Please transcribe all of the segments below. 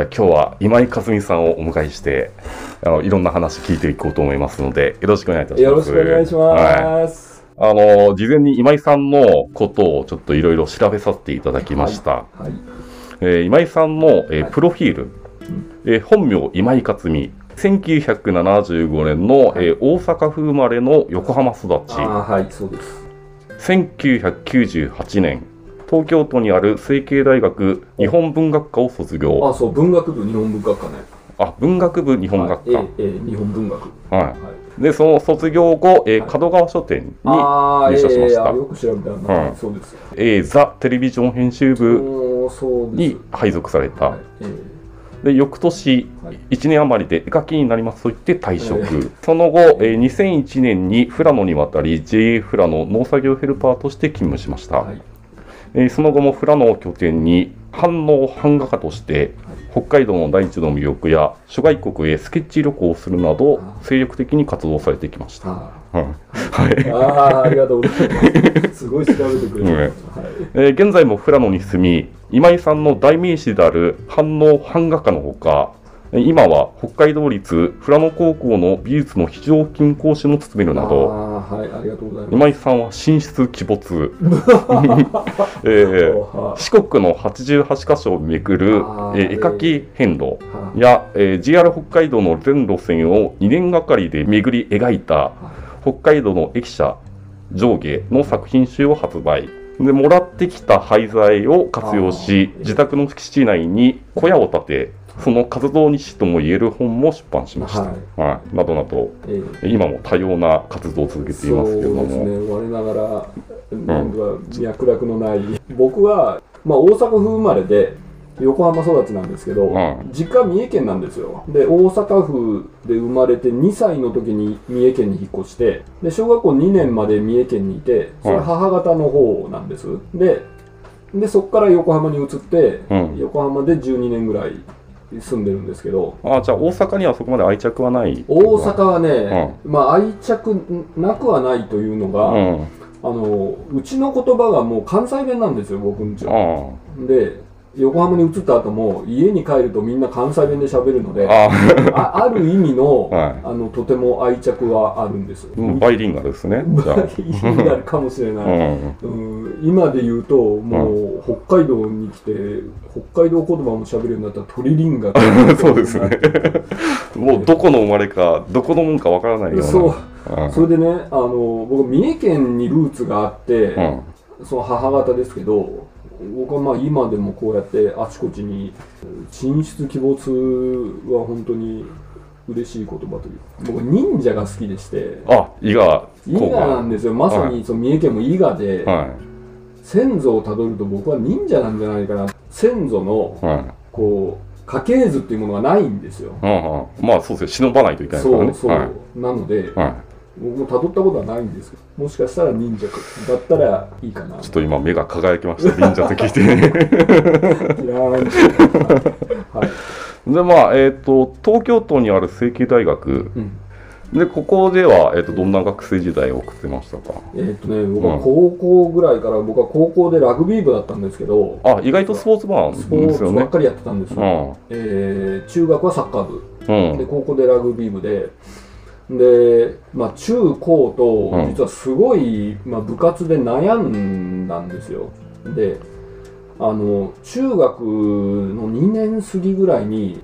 じゃあ今日は今井和美さんをお迎えしてあのいろんな話聞いていこうと思いますのでよろしくお願いいたします。よろしくお願いします。はい、あの事前に今井さんのことをちょっといろいろ調べさせていただきました。はい。はいえー今井さんの、えーはいプロフィール、えー本名今井克美1975年の、はいえー大阪府生まれの横浜育ちああ、はい、そうです。1998年東京都にある成蹊大学日本文学科を卒業あ、そう、文学部日本文学科ね。あ文学部日本学科、はい、え日本文学。ははい。い、でその卒業後、えー川書店に、入社しましたよく調べたそうです。えーザ・テレビジョン編集部。に配属された、はい、えで翌年えはい。1年余りで絵描きになりますと言って退職、えその後、えー2001年に富良野に渡り JA 富良野農作業ヘルパーとして勤務しました、はい。えーその後も富良野を拠点に反応版画家として北海道の大地の魅力や諸外国へスケッチ旅行をするなどあ精力的に活動されてきました、はい。あありがとうございます。すごい調べてくれて、う んはい。えー現在も富良野に住み今井さんの代名詞である反応版画家のほかえー今は北海道立富良野高校の美術の非常勤講師も務めるなどはい、ありがとうございます。今井さんは神出鬼没、えーは四国の88カ所を巡る、えー絵描き遍路い。や、えー JR 北海道の全路線を2年がかりで巡り描いた北海道の駅舎上下の作品集を発売。でもらってきた廃材を活用し自宅の敷地内に小屋を建てその活動日誌ともいえる本も出版しました、ははい。などなどええ。今も多様な活動を続けていますけれども、そうですね、我ながら、なん。か脈絡のない、僕は、まあ、大阪府生まれで、横浜育ちなんですけど、うん実家は三重県なんですよ。で、大阪府で生まれて2歳の時に三重県に引っ越して、で、小学校2年まで三重県にいて、それはい。母方の方なんです。で、でそこから横浜に移って、うん。横浜で12年ぐらい住んでるんですけど、あじゃあ大阪にはそこまで愛着はない？大阪はね、まあ愛着なくはないというのが、うん。あのうちの言葉がもう関西弁なんですよ僕んちは。あで横浜に移った後も家に帰るとみんな関西弁で喋るのでああある意味の,、はい。あのとても愛着はあるんですうんバイリンガルですねバイリンガルかもしれない、ん、うん、今で言うともう北海道に来て北海道言葉も喋るようになったらトリリンガル そうですね。もうどこの生まれかどこのもんかわからないような。そう。うん。それでねあの僕三重県にルーツがあって、うん。その母方ですけど僕はまあ今でもこうやってあちこちに神出鬼没は本当に嬉しい言葉という。僕忍者が好きでして。あ伊賀伊賀なんですよ。まさにその三重県も伊賀で、は先祖をたどると僕は忍者なんじゃないかな。先祖のいはい。こう家系図っていうものがないんですよ。うんうんまあそうですよ。忍ばないといけないからね。そうそう、はい。なのでは僕もたどったことはないんですけどもしかしたら忍者かだったらいいかな。ちょっと今目が輝きました忍者と聞いてはい、でまあえっ、と東京都にある成蹊大学。うん。でここでは、えー、とどんな学生時代を送ってましたか？えーっとね、僕は高校ぐらいから、僕は高校でラグビー部だったんですけど、あ意外とスポーツマンスポですよね。ーツばっかりやってたんですよ。うん。えー中学はサッカー部、うん。で高校でラグビー部で、で、まあ、中高とうん実はすごい、まあ、部活で悩んだんですよ。で、あの中学の2年過ぎぐらいに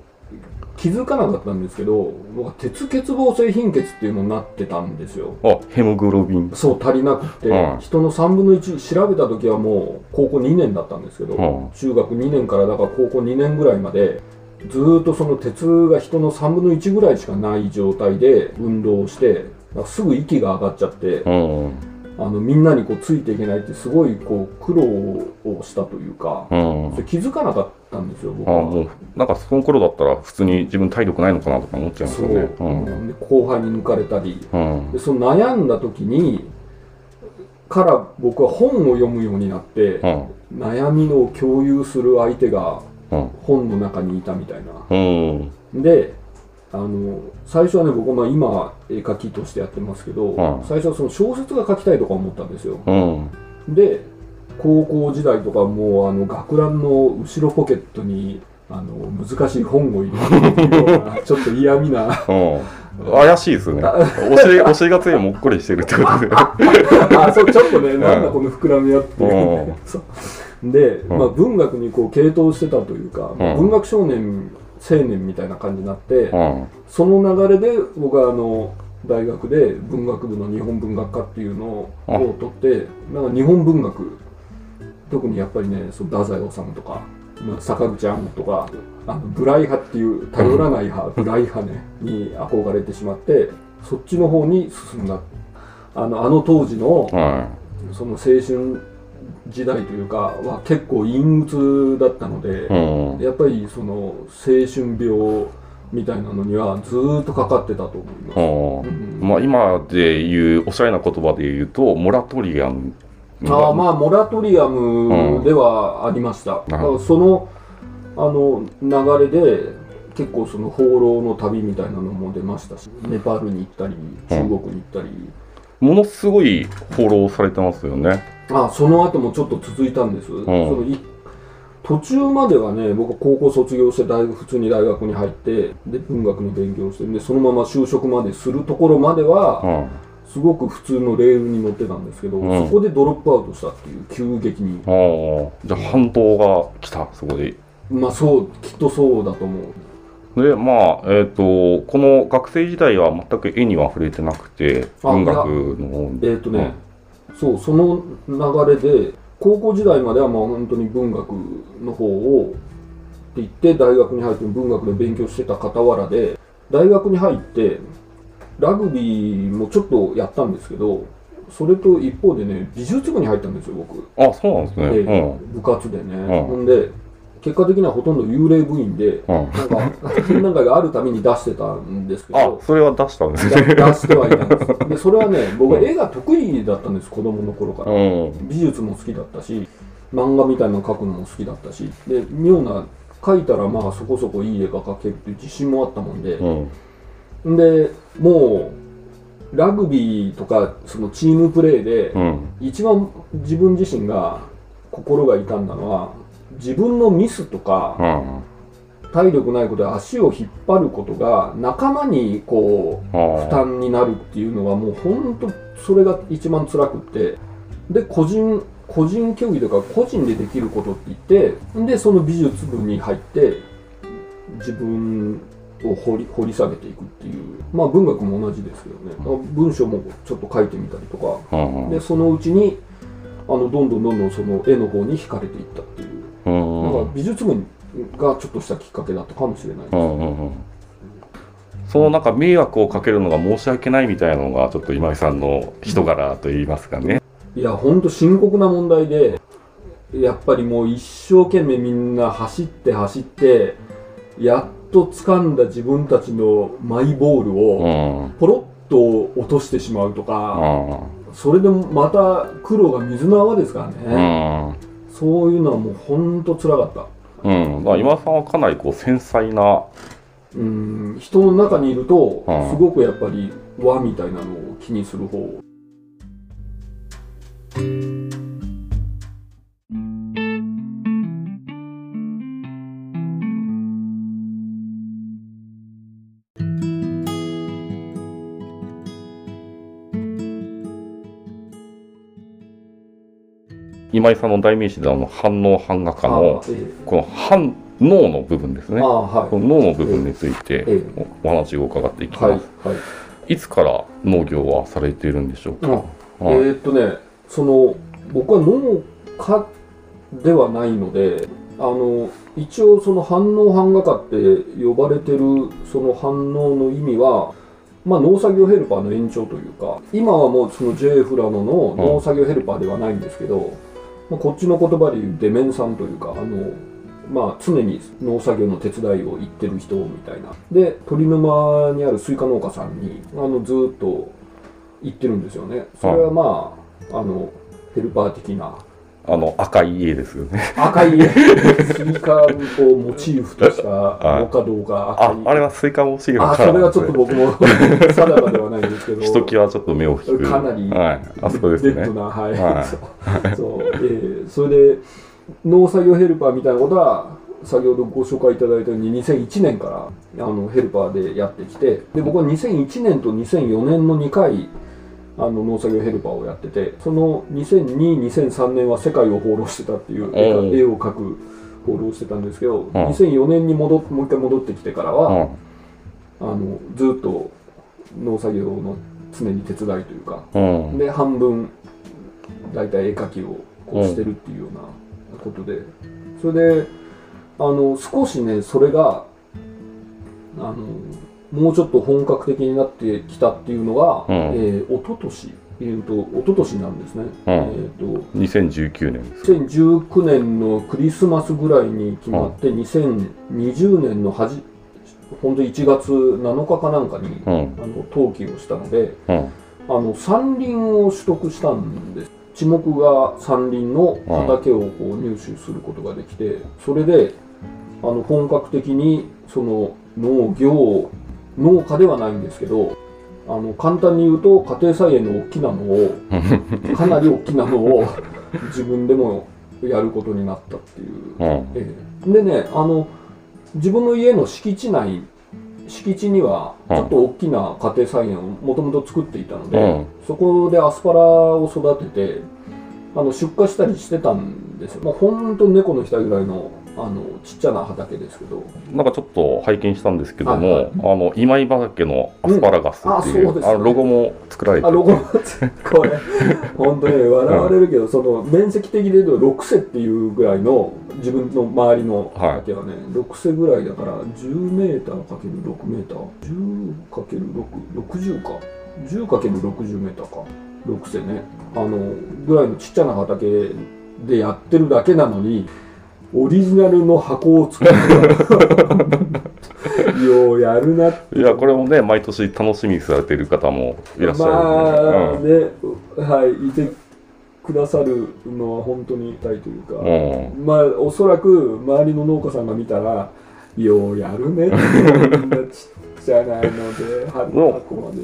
気づかなかったんですけど、僕は鉄欠乏性貧血っていうのになってたんですよ。あヘモグロビンそう足りなくて、うん人の3分の1調べた時はもう高校2年だったんですけど、うん中学2年からだから高校2年ぐらいまでずーっとその鉄が人の3分の1ぐらいしかない状態で運動をしてすぐ息が上がっちゃって、うん。あのみんなにこうついていけないってすごいこう苦労をしたというか、うん。それ気づかなかったんですよ僕は。あもう。なんかその頃だったら普通に自分体力ないのかなとか思っちゃいますよね。う。ん。で後輩に抜かれたり。うん。でその悩んだ時にから僕は本を読むようになって、うん。悩みの共有する相手がうん本の中にいたみたいな。うん。であの最初はね僕はまあ今絵描きとしてやってますけど、うん。最初はその小説が書きたいとか思ったんですよ。うん。で高校時代とかもうあの学ランの後ろポケットにあの難しい本を入れてるようなちょっと嫌味な。うん。怪しいですね。お尻お尻がついもっこりしてるってことで。あそうちょっとねなんだこの膨らみやっていで、うん。まあ、文学にこう傾倒してたというか、文学少年青年みたいな感じになって、うん。その流れで僕はあの大学で文学部の日本文学科っていうのを取ってなんか日本文学特にやっぱりねその太宰治とか、まあ、坂口安とかあのブライ派っていう頼らない派、ブライ派ねに憧れてしまってそっちの方に進んだ。あのあの当時のはその青春時代というかは結構陰鬱だったので、いうん。やっぱりその青春病みたいなのにはずーっとかかってたと思います。うん。うん。まあ今で言うおしゃれな言葉で言うとモラトリアムあーまあモラトリアムではありました、だからそのあの流れで結構その放浪の旅みたいなのも出ましたしネパールに行ったり中国に行ったり、ものすごいフォローされてますよね。あその後もちょっと続いたんです、そのい途中まではね僕高校卒業して大学普通に大学に入ってで文学の勉強をしてでそのまま就職までするところまでは、うん。すごく普通のレールに乗ってたんですけど、うん。そこでドロップアウトしたっていう急激に。ああじゃあ反動が来たそこで。まあそうきっとそうだと思うでまあえっ、とこの学生時代は全く絵には触れてなくてあ文学の方えっ、とね、そうその流れで高校時代まではまあ本当に文学の方をって言って大学に入って文学で勉強してた傍らで大学に入ってラグビーもちょっとやったんですけどそれと一方でね美術部に入ったんですよ僕。あそうなんですね。でうん。部活でね、ん。ほんで結果的にはほとんど幽霊部員でうん。なんか展覧会があるために出してたんですけあどそれは出したんです出ねしてはいたんです。でそれはね僕は絵が得意だったんです子供の頃から。うん。美術も好きだったし漫画みたいなの描くのも好きだったし。で妙な描いたらまあそこそこいい絵が描けるっていう自信もあったもんで、うん。でもうラグビーとかそのチームプレーでうん。一番自分自身が心が痛んだのは自分のミスとかうん。体力ないことで足を引っ張ることが仲間にこう負あ担になるっていうのはもう本当それが一番辛くって。で個人個人競技とか個人でできることって言ってでその美術部に入って自分を掘り掘り下げていくっていう。まあ文学も同じですけどね、まあ文章もちょっと書いてみたりとか。でそのうちにあのどんどんどんどんその絵の方に惹かれていったっていう。うんなんか美術部がちょっとしたきっかけだったかもしれないです。うんうんうん。そのなんか迷惑をかけるのが申し訳ないみたいなのがちょっと今井さんの人柄といいますかね。いやほんと深刻な問題でやっぱりもう一生懸命みんな走って走ってやっと掴んだ自分たちのマイボールうをん。ポロッと落としてしまうとか、うそれでまた苦労が水の泡ですからん。ね、そういうのはもうほんとつらかった。うん、だから今井さんはかなりこう繊細な、うん。人の中にいるとうん。すごくやっぱり和みたいなのを気にする方今井さんの代名詞であの反応版画家のこの反脳の部分ですねあ。はいこの脳の部分についてえおお話を伺っていきはいます。はいいつから農業はされているんでしょうか？えーっとねその僕は農家ではないのであの一応その反応版画家って呼ばれてるその反応の意味はまあ農作業ヘルパーの延長というか今はもうその J フラノの農作業ヘルパーではないんですけど、まあ、こっちの言葉で言うデメンさんというかあのまあ常に農作業の手伝いを行ってる人みたいな。で鳥沼にあるスイカ農家さんにあのずーっと行ってるんですよね。それはまああのヘルパー的なあの赤い家ですよね。赤いスイカをモチーフとしたはい。モカ動画赤い。あ、あれはスイカモシーあそれはちょっと僕も 定かではないんですけど。ひときわちょっと目を引く。かなりはい。あそこですね。レッド。なはい、はい。そう、えーそれで農作業ヘルパーみたいなことは先ほどご紹介いただいたように2001年からあのヘルパーでやってきてで僕は2001年と2004年の2回あの農作業ヘルパーをやっててその20022003年は世界を放浪してたっていう絵絵を描く放浪してたんですけど、ん。2004年に戻っもう一回戻ってきてからは、うん。あのずっと農作業の常に手伝いというかうん。で半分大体絵描きをこうしてるっていうようなことで。それであの少しねそれがあのもうちょっと本格的になってきたっていうのが、うん。えー、一昨年えーと一昨年なんですね、えーと2019年です2019年のクリスマスぐらいに決まって、2020年のはじ本当1月7日かなんかに、うん。あの登記をしたのでうん。あの山林を取得したんです。地目が山林の畑をこう入手することができてそれであの本格的にその農業農家ではないんですけどあの簡単に言うと家庭菜園の大きなのを かなり大きなのを自分でもやることになったっていう。うん。ええ。でねあの自分の家の敷地内敷地にはちょっと大きな家庭菜園をもともと作っていたので、うん。そこでアスパラを育ててあの出荷したりしてたんですよ。もうほんと猫の額ぐらいのあのちっちゃな畑ですけど。なんかちょっと拝見したんですけども、はいはい。あの今井畑のアスパラガスっていう,、うん。あそうね。あのロゴも作られてるあロゴ これ本当ね笑われるけど、その面積的で言うと6世っていうぐらいの自分の周りの畑はね、6世ぐらいだから10メーター ×6 メーター？10×660 か 10×60 メーターか。6世ね。あのぐらいのちっちゃな畑でやってるだけなのにオリジナルの箱を作る ようやるなって。いやこれもね毎年楽しみにされてる方もいらっしゃるまあんで、ね、はい、いてくださるのは本当に痛いというか、うん。まあおそらく周りの農家さんが見たら、ようやるね。ちっちゃなので。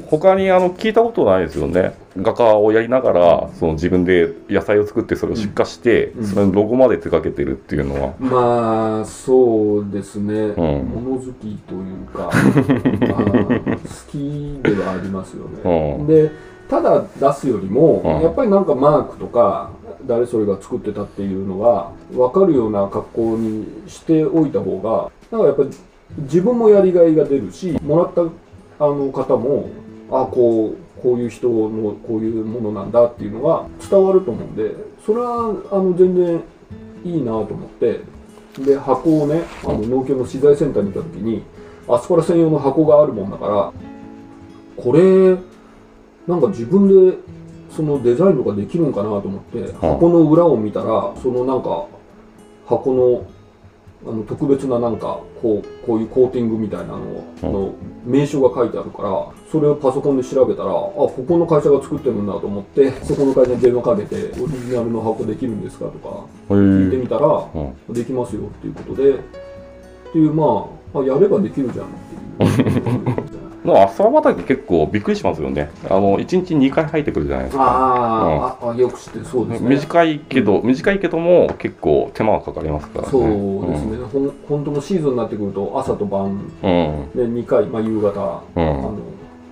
他にあの聞いたことないですよね。画家をやりながらその自分で野菜を作ってそれを出荷して、うん。それのロゴまで手掛けてるっていうのは、まあ、そうですね、ん。物好きというか、まあ、好きではありますよね。うん。でただ出すよりも、うん。やっぱりなんかマークとか誰それが作ってたっていうのが分かるような格好にしておいた方がなんかやっぱり自分もやりがいが出るしもらったあの方もあこうこういう人のこういうものなんだっていうのが伝わると思うんでそれはあの全然いいなと思ってで箱をねあの農協の資材センターに行った時にアスパラ専用の箱があるもんだからこれなんか自分でそのデザインとかできるんかなと思って箱の裏を見たらそのなんか箱のあの特別ななんかこうこういうコーティングみたいなのの名称が書いてあるからそれをパソコンで調べたらあここの会社が作ってるんだと思ってそこの会社に電話かけてオリジナルの箱できるんですかとかへ聞いてえみたらうん。できますよっていうことでっていうまああやればできるじゃんっていう。のアスパラ畑結構びっくりしますよね。あの1日2回生えてくるじゃないですか。あー、ああよく知ってるそうですね。短いけど、短いけども結構手間がかかりますからね。そうですね、ほん本当のシーズンになってくると朝と晩うん。で2回、まあ、夕方、うん、あの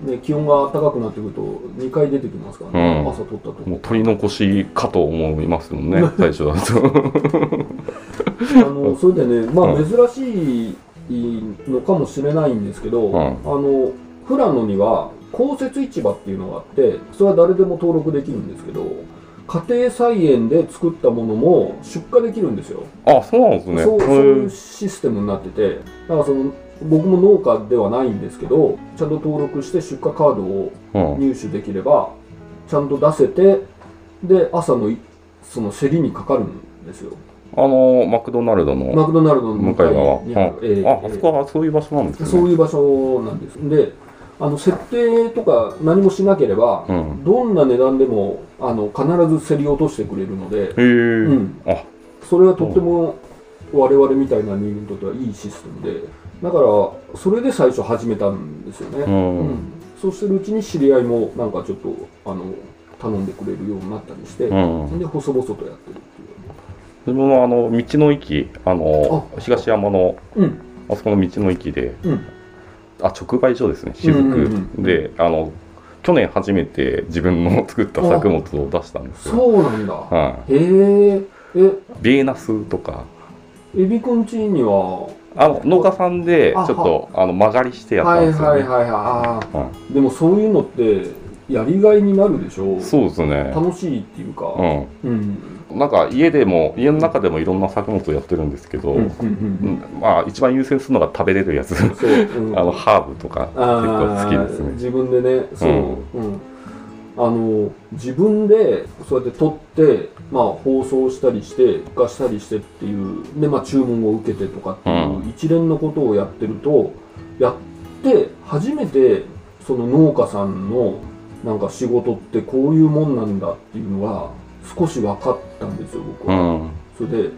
ね、気温が高くなってくると2回出てきますからね、うん。朝取ったともう取り残しかと思いますもんね 最初だと。あのそれでね、まあ、うん。珍しいのかもしれないんですけど、うん。あの富良野には公設市場っていうのがあってそれは誰でも登録できるんですけど家庭菜園で作ったものも出荷できるんですよ。あそうなんですね。そうそうへいうシステムになっててだからその僕も農家ではないんですけどちゃんと登録して出荷カードをうん。入手できればちゃんと出せてで朝のいその競りにかかるんですよあのマクドナルドのマクドナルドの向かい側。にある、ええああそこはそういう場所なんですね。そういう場所なんです。であの設定とか何もしなければ、うん。どんな値段でもあの必ず競り落としてくれるので、うん、あ。それはとっても我々みたいな人間にとってはいいシステムでだからそれで最初始めたんですよね、うん、うん。そうしてるうちに知り合いもなんかちょっとあの頼んでくれるようになったりして、うん。で細々とやってる自分はあの道の駅あの東山のうん。あそこの道の駅でうん。あ直売所ですね雫、うんうんうんであの去年初めて自分の作った作物を出したんですよ、そうなんだ。はへええ。い、ベーナスとか。エビくんちには？あの農家さんでちょあっとあの曲がりしてやったはいんですよね、はいはいはいあはーでもそういうのってやりがいになるでしょいそうですね。楽しいっていうか。ううん。んなんか家でも家の中でもいろんな作物をやってるんですけど、うんうんうんうん。まあ一番優先するのが食べれるやつ。そう、う んあのハーブとか結構好きですね。自分でね。そう、ううん。あの自分でそうやって撮って、まあ、放送したりして化したりしてっていうで、まあ、注文を受けてとかっていううん。一連のことをやってるとやって初めてその農家さんのなんか仕事ってこういうもんなんだっていうのは少し分かったんですよ僕は。うん。それで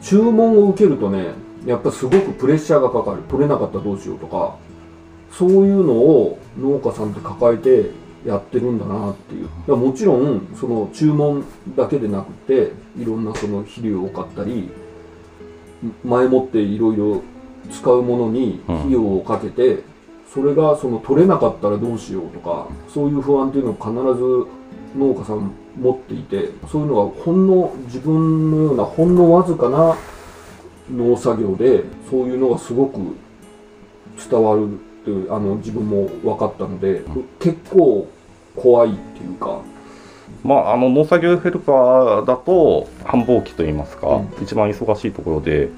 注文を受けるとねやっぱすごくプレッシャーがかかる。取れなかったらどうしようとかそういうのを農家さんって抱えてやってるんだなっていう。もちろんその注文だけでなくていろんなその肥料を買ったり前もっていろいろ使うものに費用をかけて、それがその取れなかったらどうしようとかそういう不安っていうのを必ず農家さん持っていてそういうのがほんの自分のようなほんのわずかな農作業でそういうのがすごく伝わるっていうあの自分も分かったので結構怖いっていうか。まあ、あの農作業ヘルパーだと繁忙期といいますか、うん。一番忙しいところで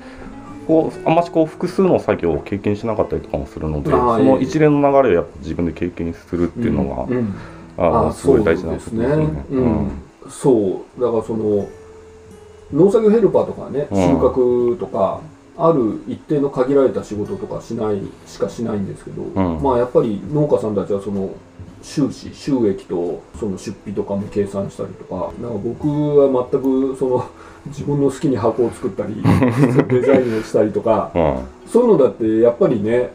こうあんましこう複数の作業を経験しなかったりとかもするのでそのええ。一連の流れをやっぱ自分で経験するっていうのが、うんうん。あすごい大事なことですね。うん、そう。だからその農作業ヘルパーとかね、うん。収穫とかある一定の限られた仕事とかしないしかしないんですけど、ん。まあやっぱり農家さんたちはその収支収益とその出費とかも計算したりとかなんか僕は全くその自分の好きに箱を作ったり デザインをしたりとかうん。そういうのだってやっぱりね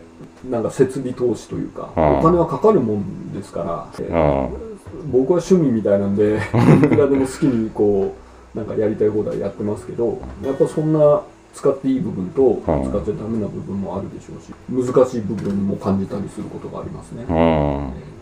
なんか設備投資というか、うん。お金はかかるもんですから、うん。僕は趣味みたいなんで いくらでも好きにこうなんかやりたい放題やってますけどやっぱそんな使っていい部分と使うん。っちゃダメな部分もあるでしょうし難しい部分も感じたりすることがありますね。うん